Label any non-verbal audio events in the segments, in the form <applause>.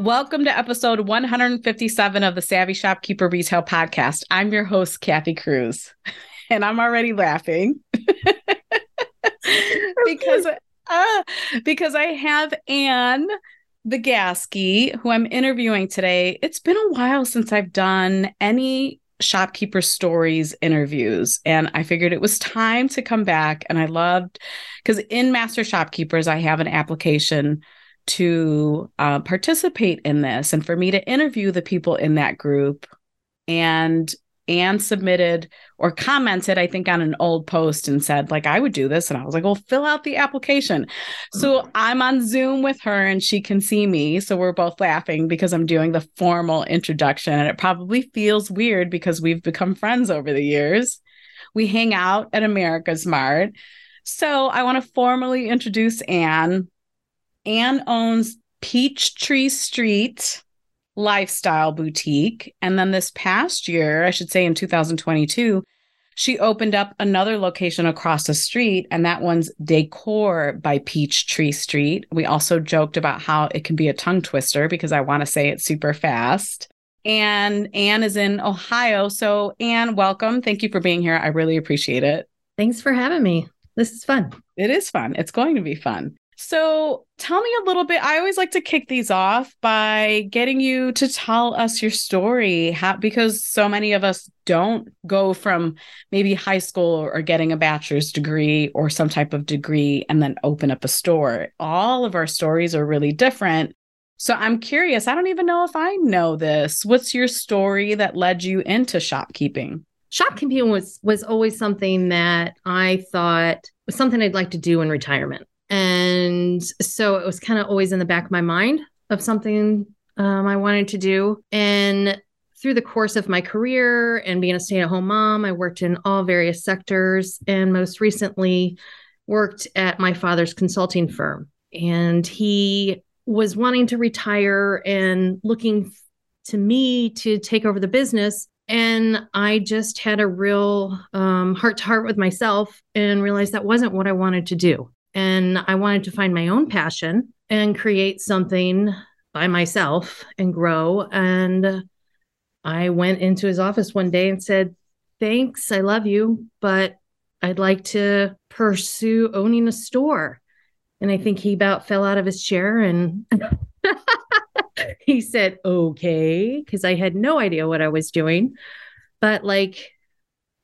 Welcome to episode 157 of the Savvy Shopkeeper Retail Podcast. I'm your host, Kathy Cruz, <laughs> and I'm already laughing <laughs> because uh, because I have Anne Vagasky, who I'm interviewing today. It's been a while since I've done any shopkeeper stories interviews and i figured it was time to come back and i loved because in master shopkeepers i have an application to uh, participate in this and for me to interview the people in that group. And Anne submitted or commented, I think, on an old post and said, like, I would do this. And I was like, well, fill out the application. So mm-hmm. I'm on Zoom with her and she can see me. So we're both laughing because I'm doing the formal introduction. And it probably feels weird because we've become friends over the years. We hang out at AmericasMart. So I want to formally introduce Anne. Anne owns Peachtree Street Lifestyle Boutique. And then this past year, I should say in 2022, she opened up another location across the street, and that one's Decor by Peachtree Street. We also joked about how it can be a tongue twister because I want to say it super fast. And Anne is in Ohio. So, Anne, welcome. Thank you for being here. I really appreciate it. Thanks for having me. This is fun. It is fun. It's going to be fun. So tell me a little bit. I always like to kick these off by getting you to tell us your story, how, because so many of us don't go from maybe high school or getting a bachelor's degree or some type of degree and then open up a store. All of our stories are really different. So I'm curious. I don't even know if I know this. What's your story that led you into shopkeeping? Shopkeeping was was always something that I thought was something I'd like to do in retirement. And so it was kind of always in the back of my mind of something um, I wanted to do. And through the course of my career and being a stay at home mom, I worked in all various sectors and most recently worked at my father's consulting firm. And he was wanting to retire and looking to me to take over the business. And I just had a real heart to heart with myself and realized that wasn't what I wanted to do. And I wanted to find my own passion and create something by myself and grow. And I went into his office one day and said, Thanks, I love you, but I'd like to pursue owning a store. And I think he about fell out of his chair and <laughs> he said, Okay, because I had no idea what I was doing. But like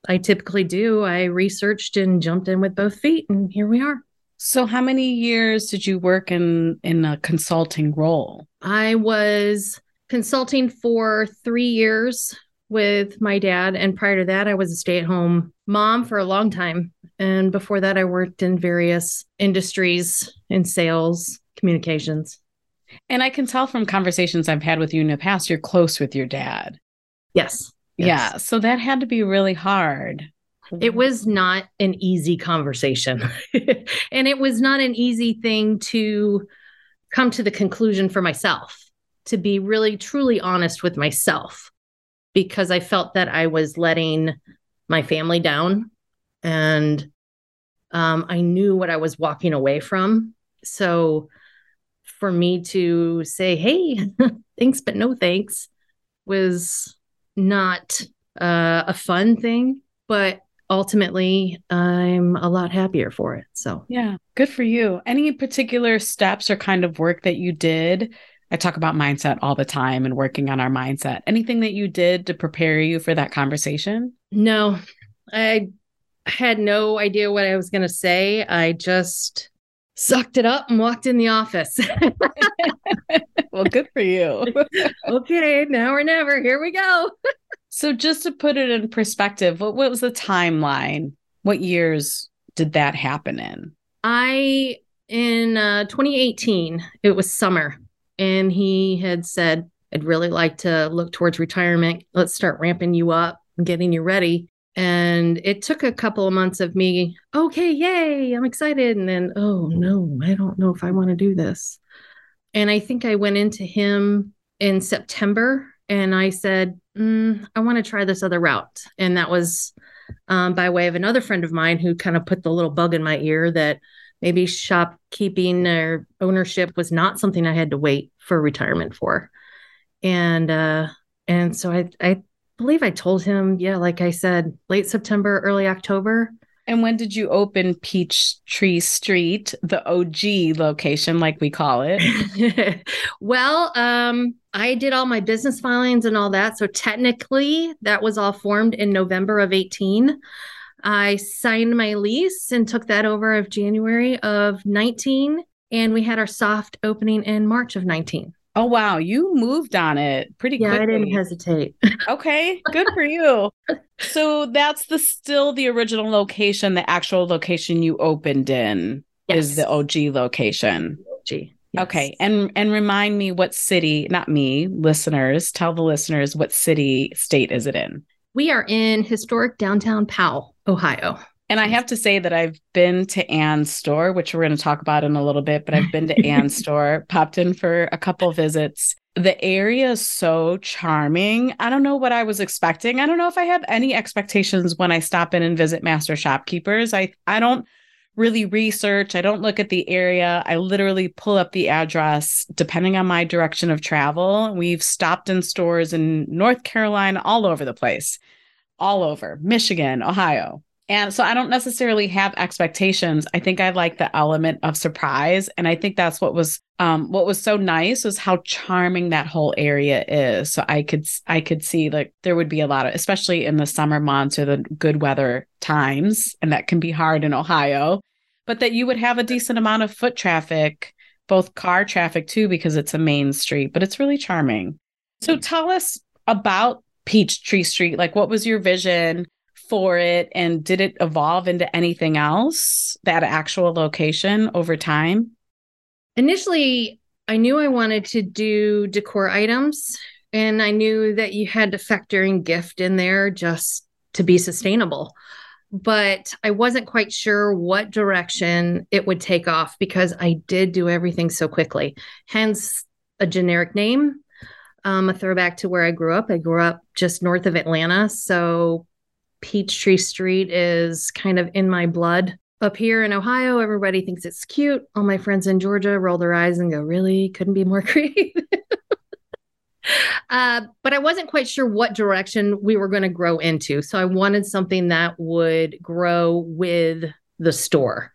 I typically do, I researched and jumped in with both feet, and here we are. So how many years did you work in in a consulting role? I was consulting for 3 years with my dad and prior to that I was a stay-at-home mom for a long time and before that I worked in various industries in sales, communications. And I can tell from conversations I've had with you in the past you're close with your dad. Yes. yes. Yeah, so that had to be really hard. It was not an easy conversation. <laughs> and it was not an easy thing to come to the conclusion for myself, to be really truly honest with myself, because I felt that I was letting my family down and um, I knew what I was walking away from. So for me to say, hey, <laughs> thanks, but no thanks, was not uh, a fun thing. But ultimately I'm a lot happier for it. So, yeah, good for you. Any particular steps or kind of work that you did? I talk about mindset all the time and working on our mindset. Anything that you did to prepare you for that conversation? No, I had no idea what I was going to say. I just sucked it up and walked in the office. <laughs> well, good for you. <laughs> okay, now or never. Here we go. <laughs> So just to put it in perspective, what, what was the timeline? What years did that happen in? I in uh, 2018, it was summer, and he had said, I'd really like to look towards retirement. Let's start ramping you up getting you ready. And it took a couple of months of me, okay, yay, I'm excited. And then, oh no, I don't know if I want to do this. And I think I went into him in September and I said, mm, I want to try this other route. And that was um, by way of another friend of mine who kind of put the little bug in my ear that maybe shopkeeping or ownership was not something I had to wait for retirement for. And uh and so I I believe I told him, yeah, like I said, late September, early October. And when did you open Peachtree Street, the OG location, like we call it? <laughs> well, um, I did all my business filings and all that. So technically, that was all formed in November of 18. I signed my lease and took that over of January of 19. And we had our soft opening in March of 19. Oh wow, you moved on it pretty yeah, quickly. I didn't hesitate. okay, <laughs> good for you. So that's the still the original location, the actual location you opened in yes. is the OG location. OG. Yes. Okay, and and remind me what city, not me, listeners, tell the listeners what city state is it in? We are in historic downtown Powell, Ohio. And I have to say that I've been to Anne's store, which we're going to talk about in a little bit, but I've been to <laughs> Anne's store, popped in for a couple visits. The area is so charming. I don't know what I was expecting. I don't know if I have any expectations when I stop in and visit master shopkeepers. I I don't really research. I don't look at the area. I literally pull up the address depending on my direction of travel. We've stopped in stores in North Carolina, all over the place, all over Michigan, Ohio. And so I don't necessarily have expectations. I think I like the element of surprise. And I think that's what was um what was so nice was how charming that whole area is. So I could I could see like there would be a lot of especially in the summer months or the good weather times, and that can be hard in Ohio, but that you would have a decent amount of foot traffic, both car traffic too, because it's a main street, but it's really charming. So tell us about Peachtree Street. Like what was your vision? For it and did it evolve into anything else that actual location over time? Initially i knew i wanted to do decor items and i knew that you had to factor in gift in there just to be sustainable. But i wasn't quite sure what direction it would take off because i did do everything so quickly. Hence a generic name um, a throwback to where i grew up. I grew up just north of atlanta so Peachtree Street is kind of in my blood. Up here in Ohio, everybody thinks it's cute. All my friends in Georgia roll their eyes and go, Really? Couldn't be more <laughs> creative. uh, but I wasn't quite sure what direction we were going to grow into. So I wanted something that would grow with the store.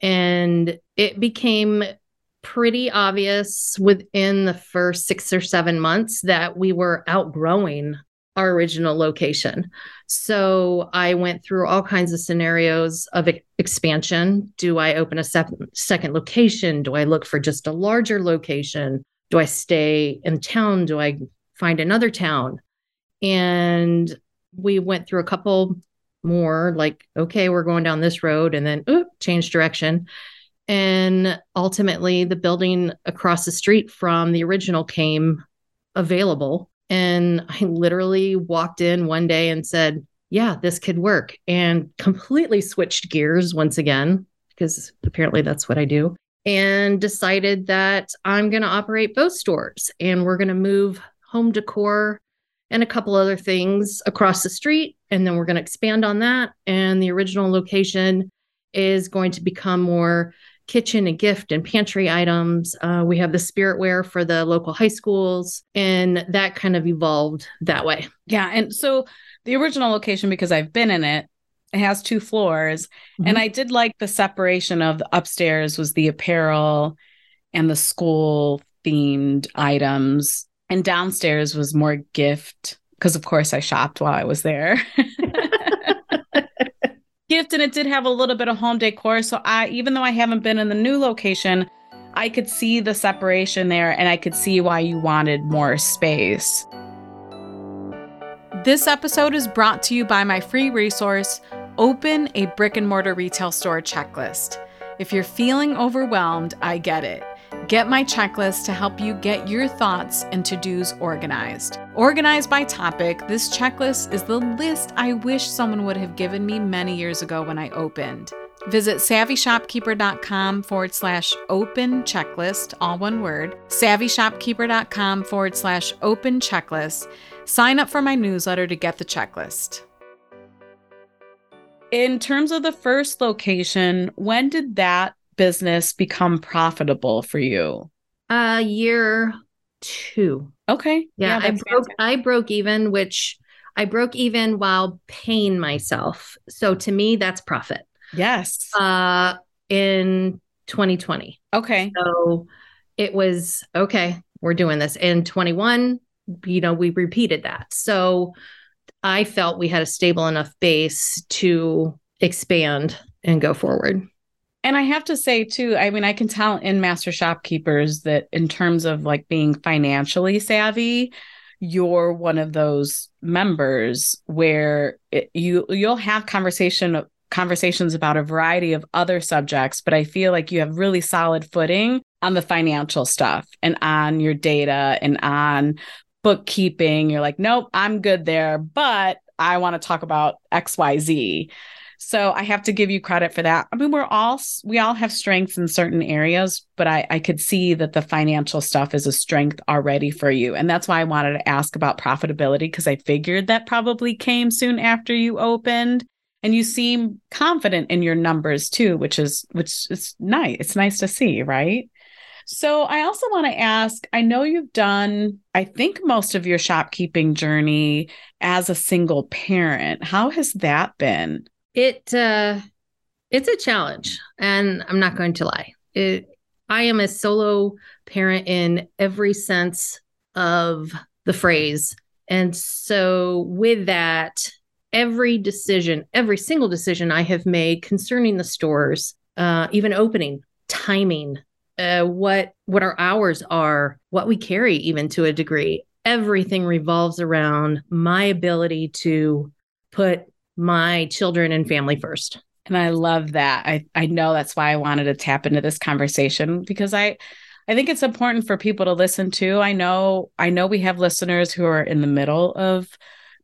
And it became pretty obvious within the first six or seven months that we were outgrowing our original location. So I went through all kinds of scenarios of expansion. Do I open a sec- second location? Do I look for just a larger location? Do I stay in town? Do I find another town? And we went through a couple more like, okay, we're going down this road, and then ooh, change direction. And ultimately, the building across the street from the original came available and I literally walked in one day and said, Yeah, this could work, and completely switched gears once again, because apparently that's what I do, and decided that I'm going to operate both stores and we're going to move home decor and a couple other things across the street. And then we're going to expand on that. And the original location is going to become more kitchen and gift and pantry items. Uh, we have the spiritware for the local high schools, and that kind of evolved that way. Yeah. And so the original location, because I've been in it, it has two floors. Mm-hmm. And I did like the separation of the upstairs was the apparel and the school themed items. And downstairs was more gift because of course I shopped while I was there. <laughs> gift and it did have a little bit of home decor. So I even though I haven't been in the new location, I could see the separation there and I could see why you wanted more space. This episode is brought to you by my free resource, Open a Brick and Mortar Retail Store Checklist. If you're feeling overwhelmed, I get it. Get my checklist to help you get your thoughts and to dos organized. Organized by topic, this checklist is the list I wish someone would have given me many years ago when I opened. Visit savvyshopkeeper.com forward slash open checklist, all one word, savvyshopkeeper.com forward slash open checklist. Sign up for my newsletter to get the checklist. In terms of the first location, when did that business become profitable for you? Uh year two. Okay. Yeah, I broke I broke even, which I broke even while paying myself. So to me, that's profit. Yes. Uh in 2020. Okay. So it was okay, we're doing this. In 21, you know, we repeated that. So I felt we had a stable enough base to expand and go forward. And I have to say too, I mean, I can tell in master shopkeepers that in terms of like being financially savvy, you're one of those members where it, you you'll have conversation conversations about a variety of other subjects, but I feel like you have really solid footing on the financial stuff and on your data and on bookkeeping. You're like, nope, I'm good there, but I want to talk about XYZ. So I have to give you credit for that. I mean, we're all we all have strengths in certain areas, but I, I could see that the financial stuff is a strength already for you. And that's why I wanted to ask about profitability, because I figured that probably came soon after you opened. And you seem confident in your numbers too, which is which is nice. It's nice to see, right? So I also want to ask I know you've done, I think, most of your shopkeeping journey as a single parent. How has that been? It uh it's a challenge and I'm not going to lie. It I am a solo parent in every sense of the phrase. And so with that, every decision, every single decision I have made concerning the stores, uh, even opening, timing, uh, what what our hours are, what we carry, even to a degree, everything revolves around my ability to put my children and family first. And I love that. I, I know that's why I wanted to tap into this conversation because I I think it's important for people to listen to. I know I know we have listeners who are in the middle of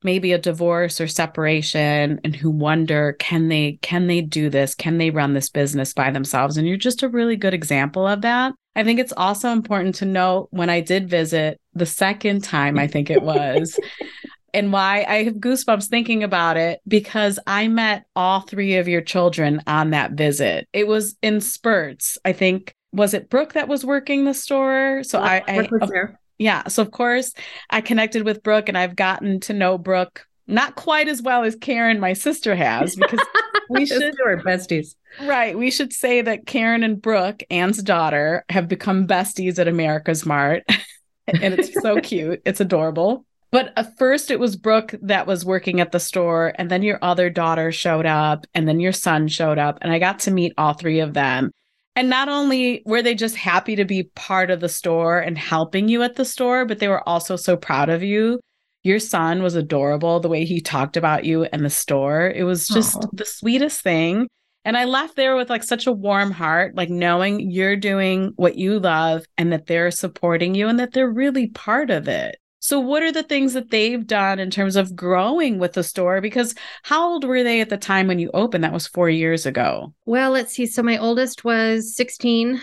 maybe a divorce or separation and who wonder can they can they do this? Can they run this business by themselves? And you're just a really good example of that. I think it's also important to note when I did visit the second time I think it was and why I have goosebumps thinking about it because I met all three of your children on that visit. It was in spurts. I think was it Brooke that was working the store? So yeah, I, I yeah. So of course I connected with Brooke and I've gotten to know Brooke not quite as well as Karen, my sister, has because <laughs> we should we're besties. Right. We should say that Karen and Brooke, Anne's daughter, have become besties at AmericasMart. <laughs> and it's so cute. It's adorable. But at first, it was Brooke that was working at the store, and then your other daughter showed up, and then your son showed up, and I got to meet all three of them. And not only were they just happy to be part of the store and helping you at the store, but they were also so proud of you. Your son was adorable the way he talked about you and the store. It was just Aww. the sweetest thing. And I left there with like such a warm heart, like knowing you're doing what you love and that they're supporting you and that they're really part of it. So, what are the things that they've done in terms of growing with the store? Because how old were they at the time when you opened? That was four years ago. Well, let's see. So, my oldest was 16.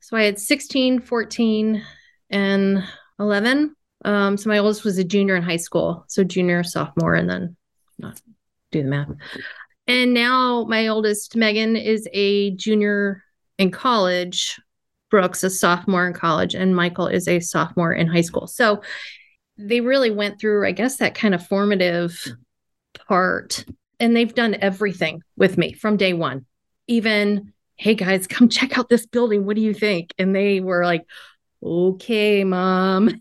So, I had 16, 14, and 11. Um, so, my oldest was a junior in high school. So, junior, sophomore, and then not do the math. And now, my oldest, Megan, is a junior in college. Brooks, a sophomore in college, and Michael is a sophomore in high school. So, they really went through, I guess, that kind of formative hmm. part. And they've done everything with me from day one. Even, hey guys, come check out this building. What do you think? And they were like, okay, mom.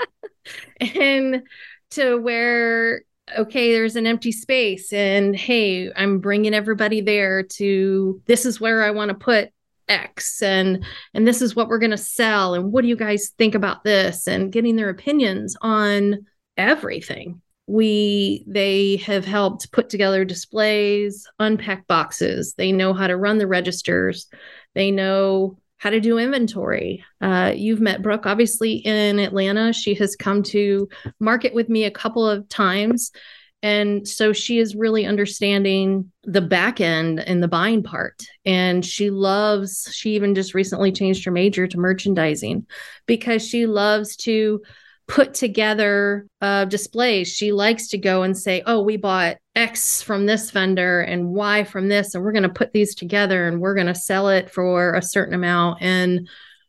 <laughs> and to where, okay, there's an empty space. And hey, I'm bringing everybody there to this is where I want to put X and and this is what we're going to sell and what do you guys think about this? And getting their opinions on everything. we they have helped put together displays unpack boxes. They know how to run the registers. They know how to do inventory. Uh, you've met brooke obviously in atlanta. She has come to market with me a couple of times and so she is really understanding the back end and the buying part and she loves she even just recently changed her major to merchandising because she loves to put together uh, displays. She likes to go and say, oh, we bought X from this vendor and Y from this, and we're going to put these together and we're going to sell it for a certain amount. And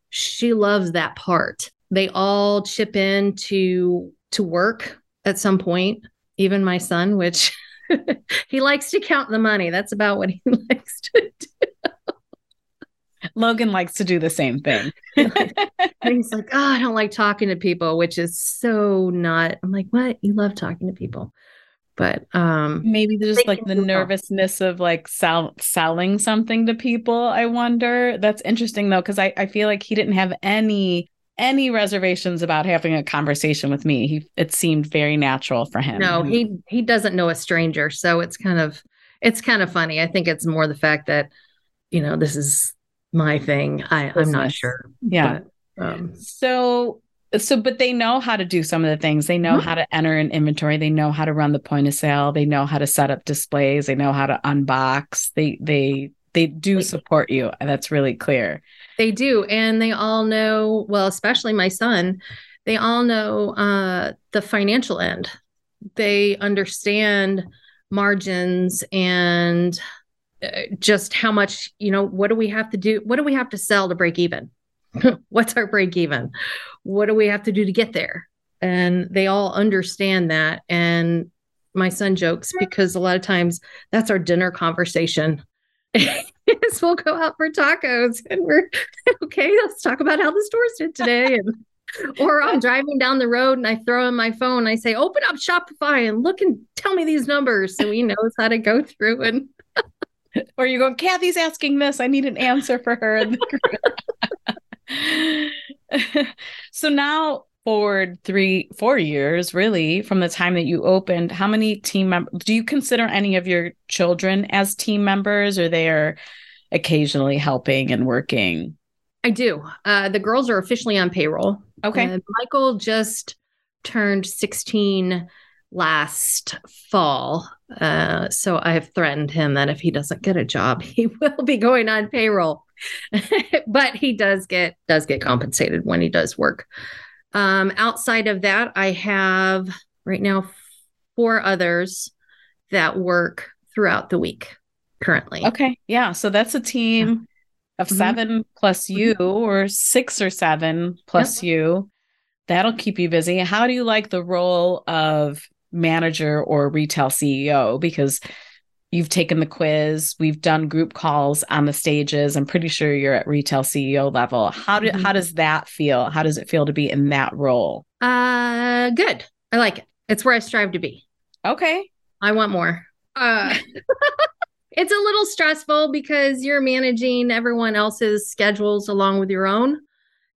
she loves that part. They all chip in to to work at some point, even my son, which <laughs> he likes to count the money. That's about what he <laughs> likes to do. Logan likes to do the same thing. <laughs> he's like, oh, I don't like talking to people, which is so not. I'm like, what? You love talking to people. But um maybe there's like the nervousness of like sell- selling something to people. I wonder. That's interesting though, because I, I feel like he didn't have any any reservations about having a conversation with me. He it seemed very natural for him. No, he he doesn't know a stranger, so it's kind of it's kind of funny. I think it's more the fact that you know this is my thing. I, I'm not sure. Yeah. But, um, so so but they know how to do some of the things they know mm-hmm. how to enter an inventory they know how to run the point of sale they know how to set up displays they know how to unbox they they they do support you that's really clear they do and they all know well especially my son they all know uh the financial end. They understand margins and uh, just how much you know what do we have to do what do we have to sell to break even? <laughs> What's our break even? What do we have to do to get there? And they all understand that and my son jokes because a lot of times that's our dinner conversation <laughs> <laughs> is we'll go out for tacos and we're <laughs> okay let's talk about how the stores did today and <laughs> or I'm driving down the road and I throw in my phone. I say, open up Shopify and look and tell me these numbers. So he knows how to go through and or you go, Kathy's asking this. I need an answer for her. so now forward three, four years, really, from the time that you opened, how many team members do you consider any of your children as team members or they are occasionally helping and working? I do. Uh, the girls are officially on payroll. Okay. Uh, Michael just turned 16 last fall. Uh, so I have threatened him that if he doesn't get a job, <laughs> he will be going on payroll. <laughs> but he does get does get compensated when he does work. Um, outside of that, I have right now four others that work throughout the week currently. Okay. Yeah. So that's a team yeah. of mm-hmm. 7 plus you mm-hmm. or six or seven plus yep. you. That'll keep you busy. How do you like the role of manager or retail CEO because you've taken the quiz, we've done group calls on the stages. I'm pretty sure you're at retail CEO level. How do mm-hmm. how does that feel? How does it feel to be in that role? Uh good. I like it. It's where I strive to be. Okay. I want more. Uh <laughs> it's a little stressful because you're managing everyone else's schedules along with your own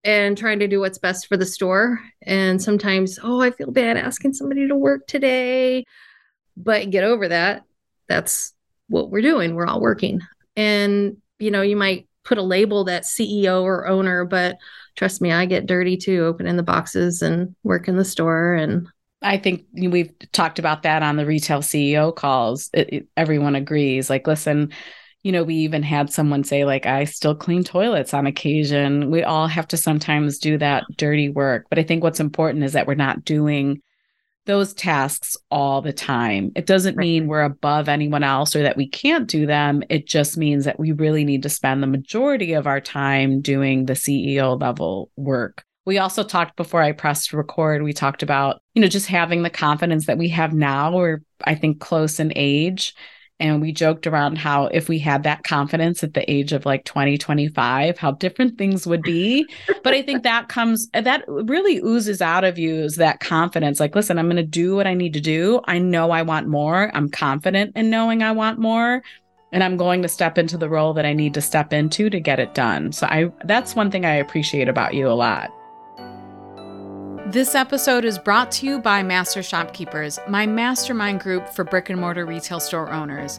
and trying to do what's best for the store. And sometimes, oh, I feel bad asking somebody to work today. But get over that. That's what we're doing. We're all working. And, you know, you might put a label that CEO or owner, but trust me, I get dirty too, opening the boxes and work in the store. And I think we've talked about that on the retail CEO calls. It, it, everyone agrees. Like, listen, you know, we even had someone say, like, I still clean toilets on occasion. We all have to sometimes do that dirty work. But I think what's important is that we're not doing those tasks all the time. It doesn't mean we're above anyone else or that we can't do them. It just means that we really need to spend the majority of our time doing the CEO level work. We also talked before I pressed record, we talked about, you know, just having the confidence that we have now. We're, I think, close in age and we joked around how if we had that confidence at the age of like 20 25 how different things would be. <laughs> But i think that comes that really oozes out of you is that confidence. Like listen i'm going to do what i need to do. I know i want more. I'm confident in knowing i want more. And i'm going to step into the role that i need to step into to get it done. So i that's one thing i appreciate about you a lot This episode is brought to you by Master Shopkeepers, my mastermind group for brick and mortar retail store owners.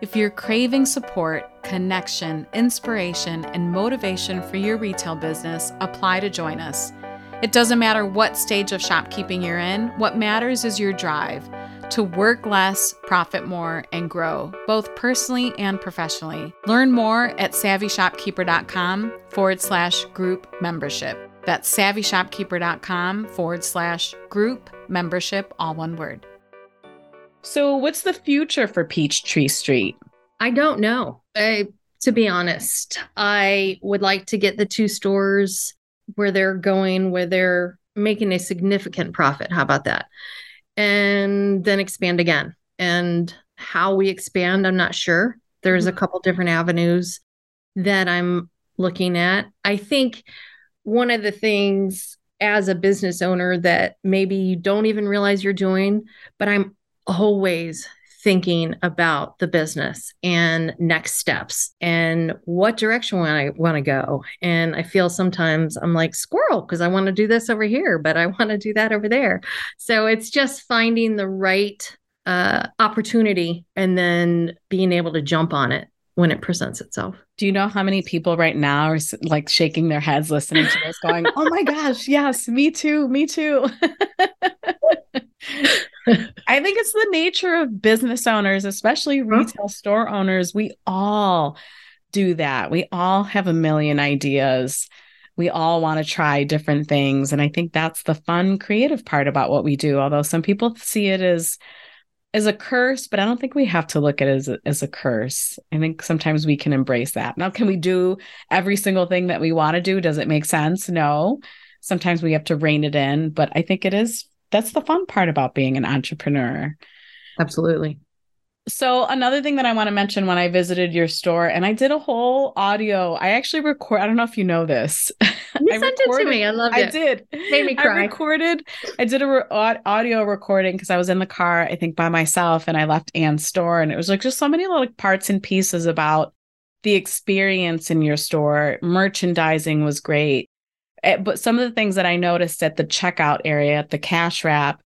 If you're craving support, connection, inspiration, and motivation for your retail business, apply to join us. It doesn't matter what stage of shopkeeping you're in, what matters is your drive to work less, profit more, and grow, both personally and professionally. Learn more at savvyshopkeeper.com forward slash group membership. That's savvyshopkeeper.com forward slash group membership, all one word. So, what's the future for Peachtree Street? I don't know. I, to be honest, I would like to get the two stores where they're going, where they're making a significant profit. How about that? And then expand again. And how we expand, I'm not sure. There's a mm-hmm. couple different avenues that I'm looking at. I think one of the things as a business owner that maybe you don't even realize you're doing, but I'm always thinking about the business and next steps and what direction I want to go. And I feel sometimes I'm like squirrel because I want to do this over here, but I want to do that over there. So it's just finding the right uh, opportunity and then being able to jump on it when it presents itself. Do you know how many people right now are like shaking their heads listening to this, going, "Oh my gosh, yes, me too, me too." <laughs> I think it's the nature of business owners, especially retail store owners. We all do that. We all have a million ideas. We all want to try different things. And I think that's the fun, creative part about what we do. Although some people see it as as a curse, but I don't think we have to look at it as a, as a curse. I think sometimes we can embrace that. Now, can we do every single thing that we want to do? Does it make sense? No. Sometimes we have to rein it in, but I think it is that's the fun part about being an entrepreneur. Absolutely. So another thing that I want to mention when I visited your store, and I did a whole audio. I actually record. I don't know if you know this. <laughs> You sent recorded, it to me. I loved it. I did. Made me cry. I recorded. I did a re- audio recording because I was in the car, I think, by myself, and I left Anne's store, and it was like just so many little parts and pieces about the experience in your store. Merchandising was great, eh, but some of the things that I noticed at the checkout area at the cash wrap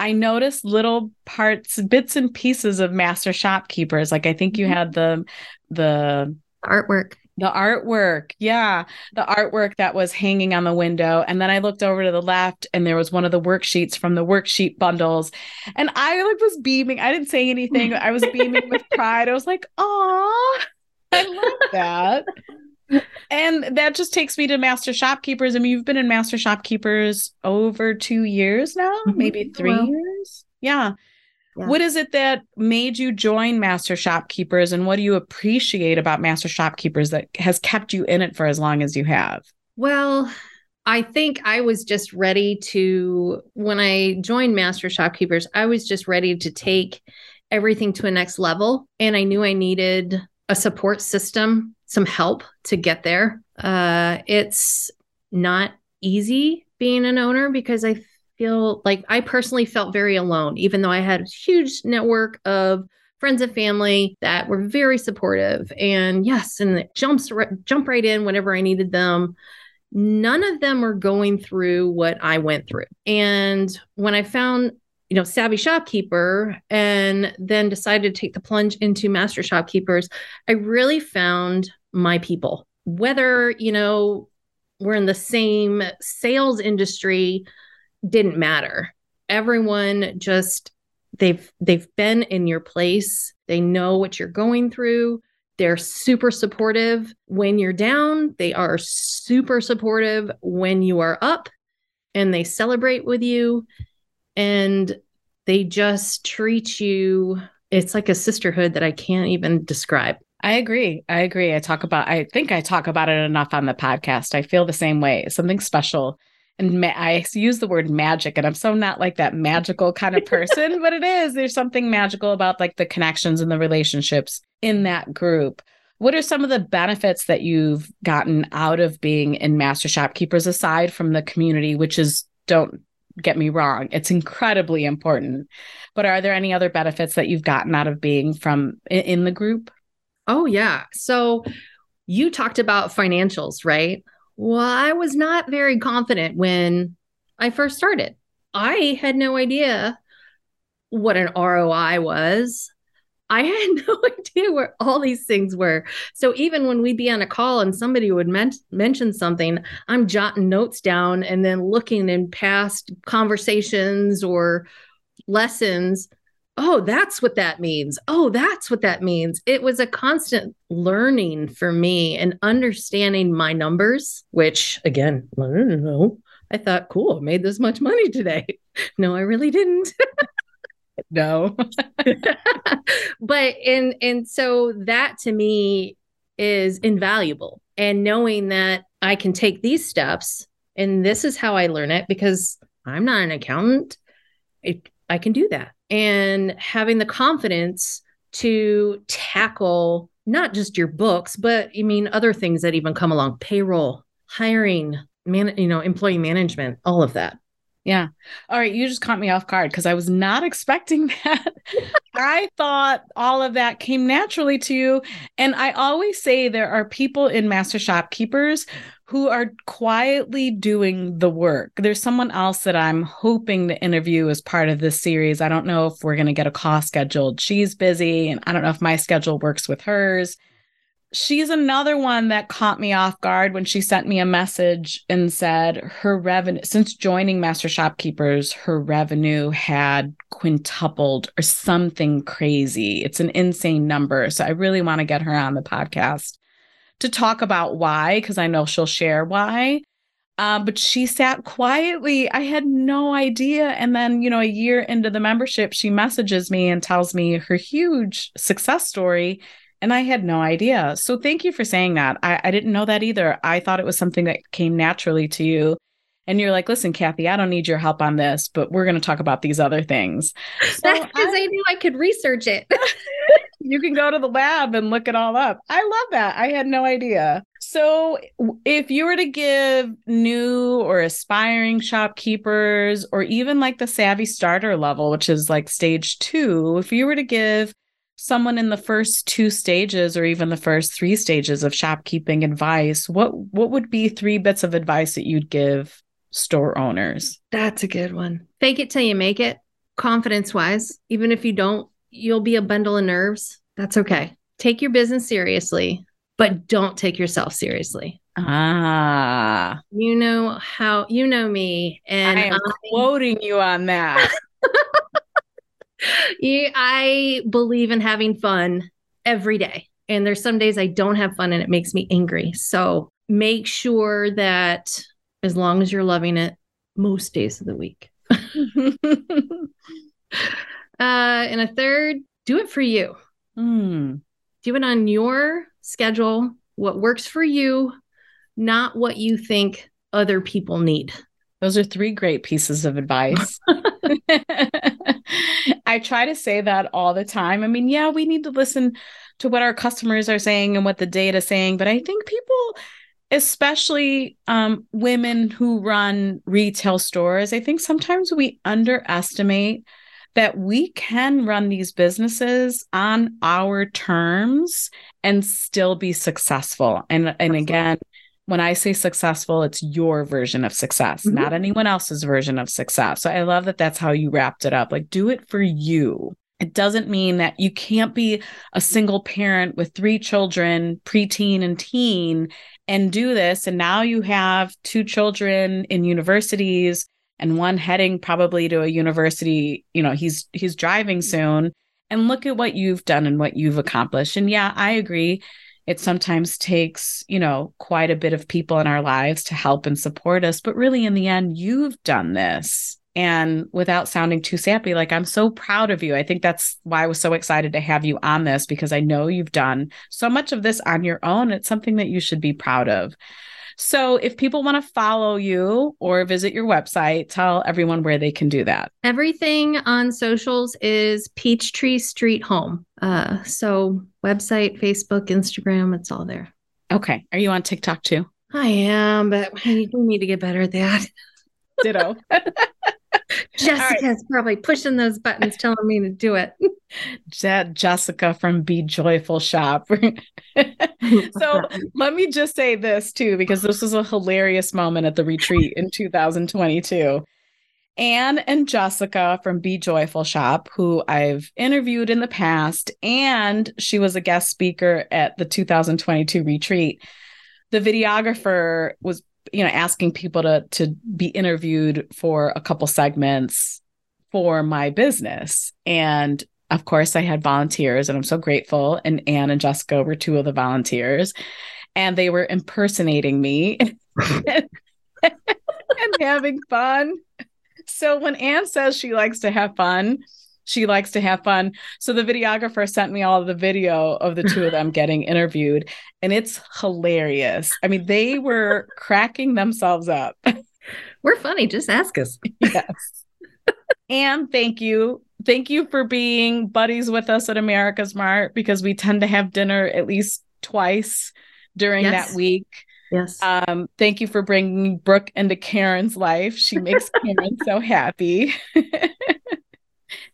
I noticed little parts, bits and pieces of master shopkeepers. Like I think you mm-hmm. had the the artwork. The artwork. Yeah. The artwork that was hanging on the window. And then I looked over to the left and there was one of the worksheets from the worksheet bundles. And I like was beaming. I didn't say anything. I was beaming with <laughs> pride. I was like, oh, I love that and that just takes me to Master Shopkeepers. I mean, you've been in Master Shopkeepers over two years now, mm-hmm. maybe three well, years. Yeah. yeah. What is it that made you join Master Shopkeepers, and what do you appreciate about Master Shopkeepers that has kept you in it for as long as you have? Well, I think I was just ready to, when I joined Master Shopkeepers, I was just ready to take everything to a next level. And I knew I needed a support system some help to get there. Uh, it's not easy being an owner because I feel like I personally felt very alone, even though I had a huge network of friends and family that were very supportive. And yes, and jumps jump right in whenever I needed them. None of them were going through what I went through. And when I found you know, savvy shopkeeper and then decided to take the plunge into master shopkeepers, I really found my people. Whether, you know, we're in the same sales industry didn't matter. Everyone just they've they've been in your place. They know what you're going through. They're super supportive when you're down. They are super supportive when you are up and they celebrate with you and they just treat you it's like a sisterhood that I can't even describe. I agree. I agree. I talk about, I think I talk about it enough on the podcast. I feel the same way. something special. And ma- I use the word magic, and I'm so not like that magical kind of person, but it is. There's something magical about like the connections and the relationships in that group. What are some of the benefits that you've gotten out of being in Master Shopkeepers aside from the community, which is, don't get me wrong, it's incredibly important. But are there any other benefits that you've gotten out of being from in, the group? Oh, yeah. So you talked about financials, right? Well, I was not very confident when I first started. I had no idea what an ROI was. I had <laughs> no idea where all these things were. So even when we'd be on a call and somebody would men- mention something, I'm jotting notes down and then looking in past conversations or lessons. Oh, that's what that means. Oh, that's what that means. It was a constant learning for me and understanding my numbers, which again, I don't know. I thought, cool, I made this much money today. <laughs> No, I really didn't. <laughs> no. <laughs> but and and so that to me is invaluable. And knowing that I can take these steps and this is how I learn it because I'm not an accountant. It, I can do that. And having the confidence to tackle not just your books, but I mean other things that even come along, payroll, hiring, man, you know, employee management, all of that. Yeah. All right. You just caught me off guard because I was not expecting <laughs> that. I thought all of that came naturally to you. And I always say there are people in Master Shopkeepers who are quietly doing the work. There's someone else that I'm hoping to interview as part of this series. I don't know if we're going to get a call scheduled. She's busy, and I don't know if my schedule works with hers she's another one that caught me off guard when she sent me a message and said her revenue since joining master shopkeepers her revenue had quintupled or something crazy. It's an insane number. So i really want to get her on the podcast to talk about why because i know she'll share why. Uh, but she sat quietly i had no idea. And then you know a year into the membership she messages me and tells me her huge success story and I had no idea. So thank you for saying that. I, I didn't know that either. I thought it was something that came naturally to you. And you're like, listen, Kathy, I don't need your help on this, but we're going to talk about these other things. So <laughs> That's because I, I knew I could research it. <laughs> <laughs> you can go to the lab and look it all up. I love that. I had no idea. So, if you were to give new or aspiring shopkeepers, or even like the savvy starter level, which is like stage two, if you were to give someone in the first two stages or even the first three stages of shopkeeping advice, what what would be three bits of advice that you'd give store owners? That's a good one. Fake it till you make it. Confidence wise, even if you don't, you'll be a bundle of nerves. That's okay. Take your business seriously, but don't take yourself seriously. Ah, you know how you know me, and I am I, quoting you on that. <laughs> I believe in having fun every day. And there's some days I don't have fun and it makes me angry. So make sure that as long as you're loving it, most days of the week. <laughs> uh, and a third, do it for you. Mm. Do it on your schedule, what works for you, not what you think other people need. Those are three great pieces of advice. <laughs> <laughs> I try to say that all the time. I mean, yeah, we need to listen to what our customers are saying and what the data is saying, but I think people especially um, women who run retail stores, I think sometimes we underestimate that we can run these businesses on our terms and still be successful. And and again, when I say successful, it's your version of success, mm-hmm. not anyone else's version of success. So I love that that's how you wrapped it up. Like, do it for you. It doesn't mean that you can't be a single parent with three children, preteen and teen, and do this. And now you have two children in universities and one heading probably to a university. You know, he's he's driving soon. And look at what you've done and what you've accomplished. And yeah, I agree it sometimes takes, you know, quite a bit of people in our lives to help and support us. But really, in the end, you've done this. And without sounding too sappy, like I'm so proud of you. I think that's why I was so excited to have you on this because I know you've done so much of this on your own. It's something that you should be proud of. So if people want to follow you or visit your website, tell everyone where they can do that. Everything on socials is Peachtree Street Home. Uh, so website, Facebook, Instagram, it's all there. Okay. Are you on TikTok too? I am, but we need to get better at that. Ditto. <laughs> Jessica's right. probably pushing those buttons, telling me to do it. Jessica from Be Joyful Shop. <laughs> so <laughs> let me just say this too, because this was a hilarious moment at the retreat in 2022. Anne and Jessica from Be Joyful Shop, who I've interviewed in the past, and she was a guest speaker at the 2022 retreat. The videographer was you know asking people to to be interviewed for a couple segments for my business. And of course i had volunteers and i'm so grateful. And anne and jessica were two of the volunteers and they were impersonating me and, <laughs> <laughs> and having fun. So when anne says she likes to have fun she likes to have fun. So the videographer sent me all the video of the two of them getting interviewed, and it's hilarious. I mean, they were <laughs> cracking themselves up. We're funny. Just ask us. <laughs> yes. and thank you. Thank you for being buddies with us at AmericasMart because we tend to have dinner at least twice during yes. that week. Yes. Um, thank you for bringing Brooke into Karen's life. She makes <laughs> Karen so happy.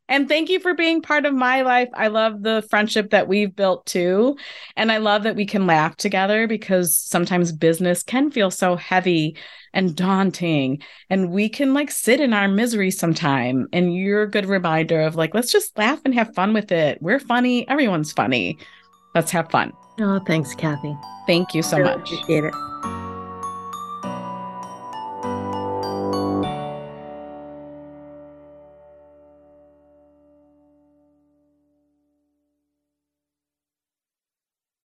And thank you for being part of my life. I love the friendship that we've built too. And I love that we can laugh together because sometimes business can feel so heavy and daunting. And we can like sit in our misery sometime. And you're a good reminder of like, let's just laugh and have fun with it. We're funny. Everyone's funny. Let's have fun. Oh, thanks, Kathy. Thank you so really much. Appreciate it.